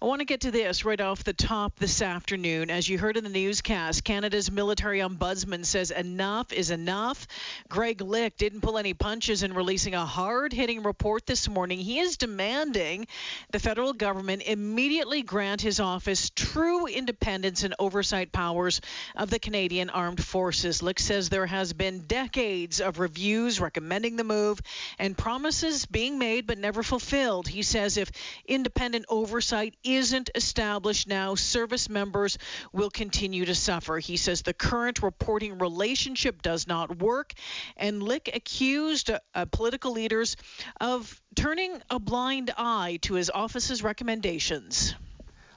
I want to get to this right off the top this afternoon. As you heard in the newscast, Canada's military ombudsman says enough is enough. Greg Lick didn't pull any punches in releasing a hard hitting report this morning. He is demanding the federal government immediately grant his office true independence and oversight powers of the Canadian Armed Forces. Lick says there has been decades of reviews recommending the move and promises being made but never fulfilled. He says if independent oversight isn't established now, service members will continue to suffer. He says the current reporting relationship does not work, and Lick accused uh, political leaders of turning a blind eye to his office's recommendations.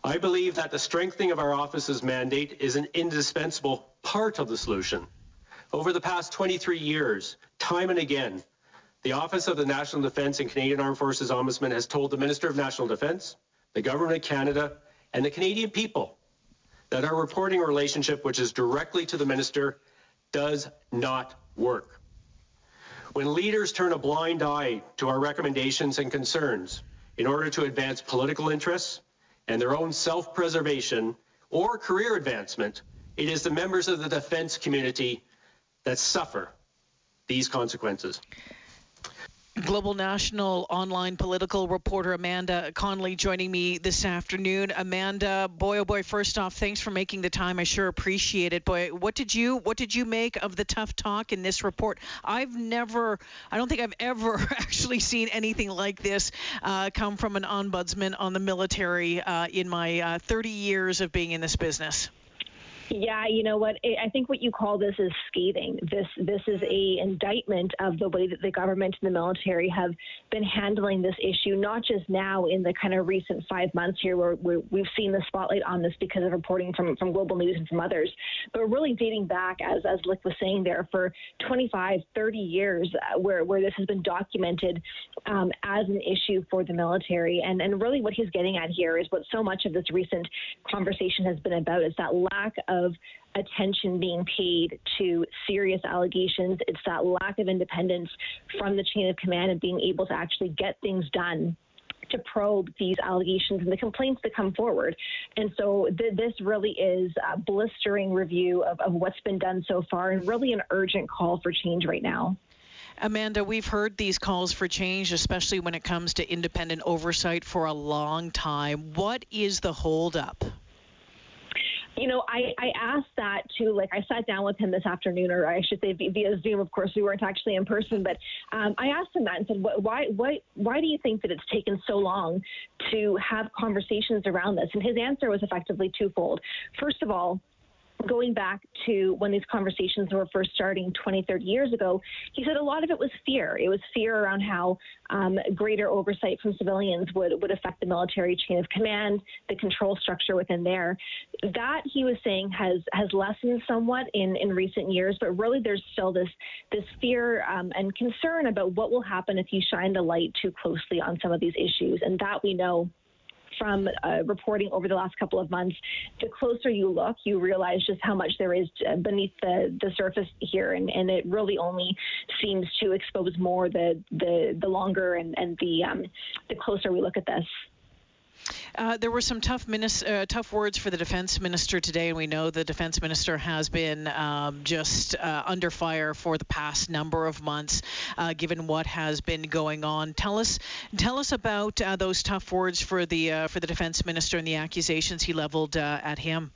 I believe that the strengthening of our office's mandate is an indispensable part of the solution. Over the past 23 years, time and again, the Office of the National Defence and Canadian Armed Forces Ombudsman has told the Minister of National Defence, the Government of Canada, and the Canadian people that our reporting relationship, which is directly to the Minister, does not work. When leaders turn a blind eye to our recommendations and concerns in order to advance political interests and their own self preservation or career advancement, it is the members of the defense community that suffer these consequences. Global National online political reporter Amanda Connolly joining me this afternoon. Amanda, boy oh boy, first off, thanks for making the time. I sure appreciate it. Boy, what did you what did you make of the tough talk in this report? I've never, I don't think I've ever actually seen anything like this uh, come from an ombudsman on the military uh, in my uh, 30 years of being in this business. Yeah, you know what? I think what you call this is scathing. This this is a indictment of the way that the government and the military have been handling this issue. Not just now in the kind of recent five months here, where we've seen the spotlight on this because of reporting from from Global News and from others, but really dating back, as as Lick was saying there, for 25, 30 years, uh, where where this has been documented um, as an issue for the military. And and really, what he's getting at here is what so much of this recent conversation has been about is that lack of of attention being paid to serious allegations. It's that lack of independence from the chain of command and being able to actually get things done to probe these allegations and the complaints that come forward. And so th- this really is a blistering review of, of what's been done so far and really an urgent call for change right now. Amanda, we've heard these calls for change, especially when it comes to independent oversight for a long time. What is the holdup? You know, I, I asked that to like I sat down with him this afternoon, or I should say via Zoom. Of course, we weren't actually in person, but um, I asked him that and said, why, why, why do you think that it's taken so long to have conversations around this? And his answer was effectively twofold. First of all, going back to when these conversations were first starting 20, 30 years ago, he said a lot of it was fear. It was fear around how um, greater oversight from civilians would, would affect the military chain of command, the control structure within there. That he was saying has has lessened somewhat in, in recent years, but really there's still this this fear um, and concern about what will happen if you shine the light too closely on some of these issues, and that we know from uh, reporting over the last couple of months, the closer you look, you realize just how much there is uh, beneath the, the surface here, and, and it really only seems to expose more the the, the longer and, and the um, the closer we look at this. Uh, there were some tough, minis- uh, tough words for the defense minister today, and we know the defense minister has been um, just uh, under fire for the past number of months, uh, given what has been going on. Tell us, tell us about uh, those tough words for the for the defense minister and the accusations he leveled at him.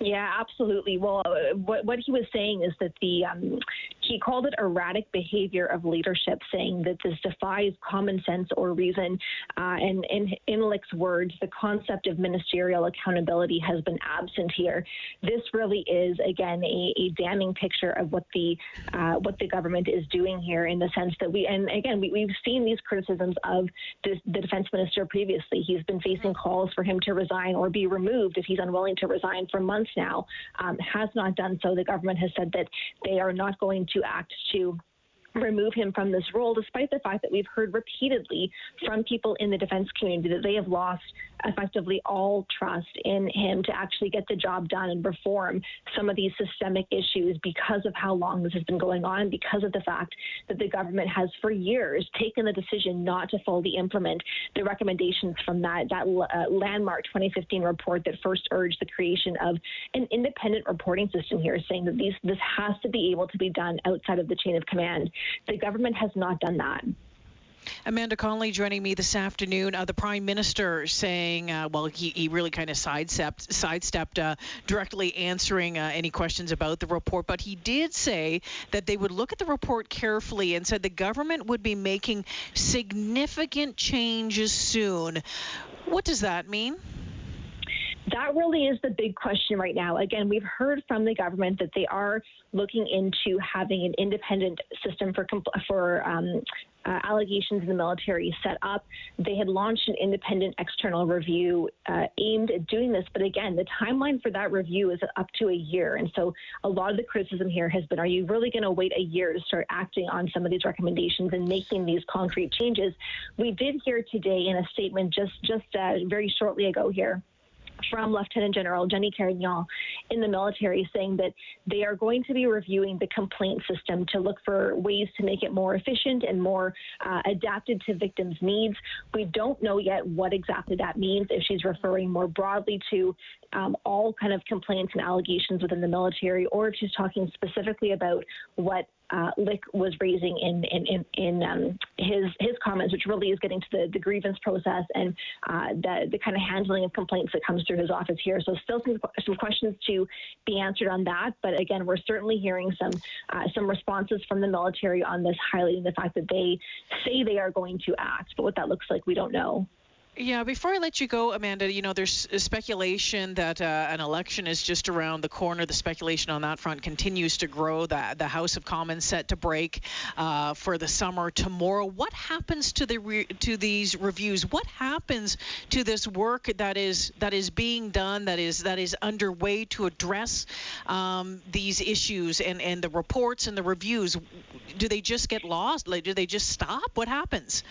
Yeah, absolutely. Well, what, what he was saying is that the um, he called it erratic behavior of leadership, saying that this defies common sense or reason. Uh, and in, in Lick's words, the concept of ministerial accountability has been absent here. This really is, again, a, a damning picture of what the uh, what the government is doing here, in the sense that we, and again, we, we've seen these criticisms of the, the defense minister previously. He's been facing calls for him to resign or be removed if he's unwilling to resign for months now. Um, has not done so. The government has said that they are not going to act to remove him from this role, despite the fact that we've heard repeatedly from people in the defense community that they have lost effectively all trust in him to actually get the job done and reform some of these systemic issues because of how long this has been going on, because of the fact that the government has for years taken the decision not to fully implement the recommendations from that that uh, landmark 2015 report that first urged the creation of an independent reporting system here, saying that these this has to be able to be done outside of the chain of command. The government has not done that. Amanda Connolly joining me this afternoon. Uh, the Prime Minister saying, uh, well, he, he really kind of sidestepped, sidestepped uh, directly answering uh, any questions about the report, but he did say that they would look at the report carefully and said the government would be making significant changes soon. What does that mean? That really is the big question right now. Again, we've heard from the government that they are looking into having an independent system for for um, uh, allegations in the military set up. They had launched an independent external review uh, aimed at doing this, but again, the timeline for that review is up to a year. And so, a lot of the criticism here has been: Are you really going to wait a year to start acting on some of these recommendations and making these concrete changes? We did hear today in a statement just just uh, very shortly ago here from Lieutenant General Jennie Carignan in the military saying that they are going to be reviewing the complaint system to look for ways to make it more efficient and more uh, adapted to victims' needs. We don't know yet what exactly that means, if she's referring more broadly to um, all kind of complaints and allegations within the military, or if she's talking specifically about what uh, Lick was raising in in in, in um, his his comments, which really is getting to the, the grievance process and uh, the the kind of handling of complaints that comes through his office here. So still some some questions to be answered on that. But again, we're certainly hearing some uh, some responses from the military on this, highlighting the fact that they say they are going to act, but what that looks like, we don't know. Yeah, before I let you go, Amanda, you know, there's speculation that uh, an election is just around the corner. The speculation on that front continues to grow. That the House of Commons set to break uh, for the summer tomorrow. What happens to the re- to these reviews? What happens to this work that is that is being done that is that is underway to address um, these issues and and the reports and the reviews? Do they just get lost? Like, do they just stop? What happens?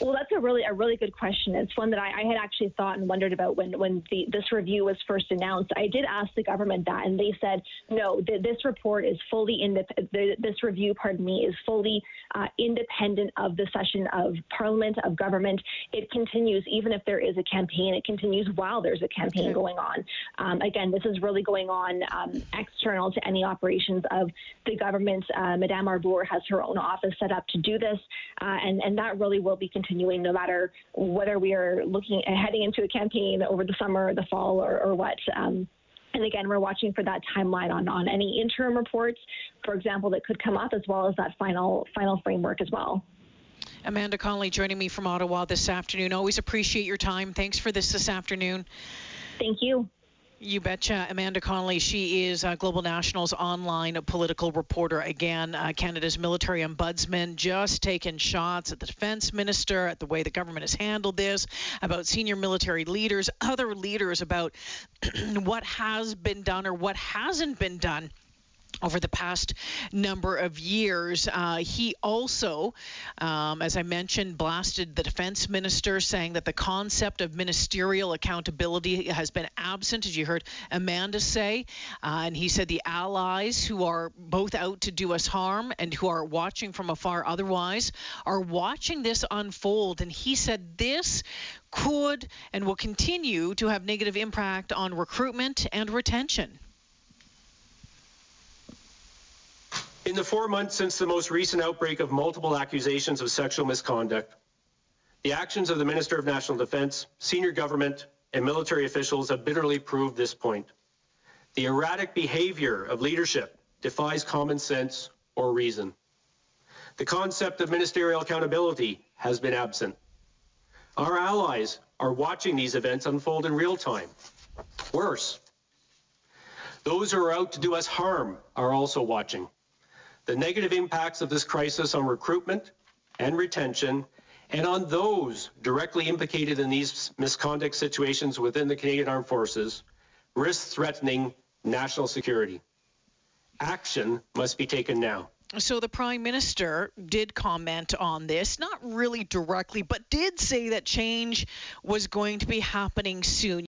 Well, that's a really a really good question. It's one that I, I had actually thought and wondered about when when the, this review was first announced. I did ask the government that, and they said no. The, this report is fully independent. This review, pardon me, is fully uh, independent of the session of Parliament of government. It continues even if there is a campaign. It continues while there's a campaign going on. Um, again, this is really going on um, external to any operations of the government. Uh, Madame Arbour has her own office set up to do this, uh, and and that really will be continuing no matter whether we are looking heading into a campaign over the summer, or the fall, or, or what. Um, and again, we're watching for that timeline on, on any interim reports, for example, that could come up, as well as that final final framework as well. Amanda Connolly joining me from Ottawa this afternoon. Always appreciate your time. Thanks for this this afternoon. Thank you. You betcha. Amanda Connolly, she is uh, Global National's online political reporter. Again, uh, Canada's military ombudsman just taking shots at the defense minister, at the way the government has handled this, about senior military leaders, other leaders, about what has been done or what hasn't been done over the past number of years. Uh, he also, um, as I mentioned, blasted the defense minister, saying that the concept of ministerial accountability has been absent, as you heard Amanda say. Uh, and he said the allies who are both out to do us harm and who are watching from afar otherwise are watching this unfold. And he said this could and will continue to have negative impact on recruitment and retention. In the four months since the most recent outbreak of multiple accusations of sexual misconduct, the actions of the Minister of National Defence, senior government, and military officials have bitterly proved this point. The erratic behavior of leadership defies common sense or reason. The concept of ministerial accountability has been absent. Our allies are watching these events unfold in real time. Worse, those who are out to do us harm are also watching the negative impacts of this crisis on recruitment and retention, and on those directly implicated in these misconduct situations within the Canadian Armed Forces risk threatening national security. Action must be taken now. So the Prime Minister did comment on this, not really directly, but did say that change was going to be happening soon.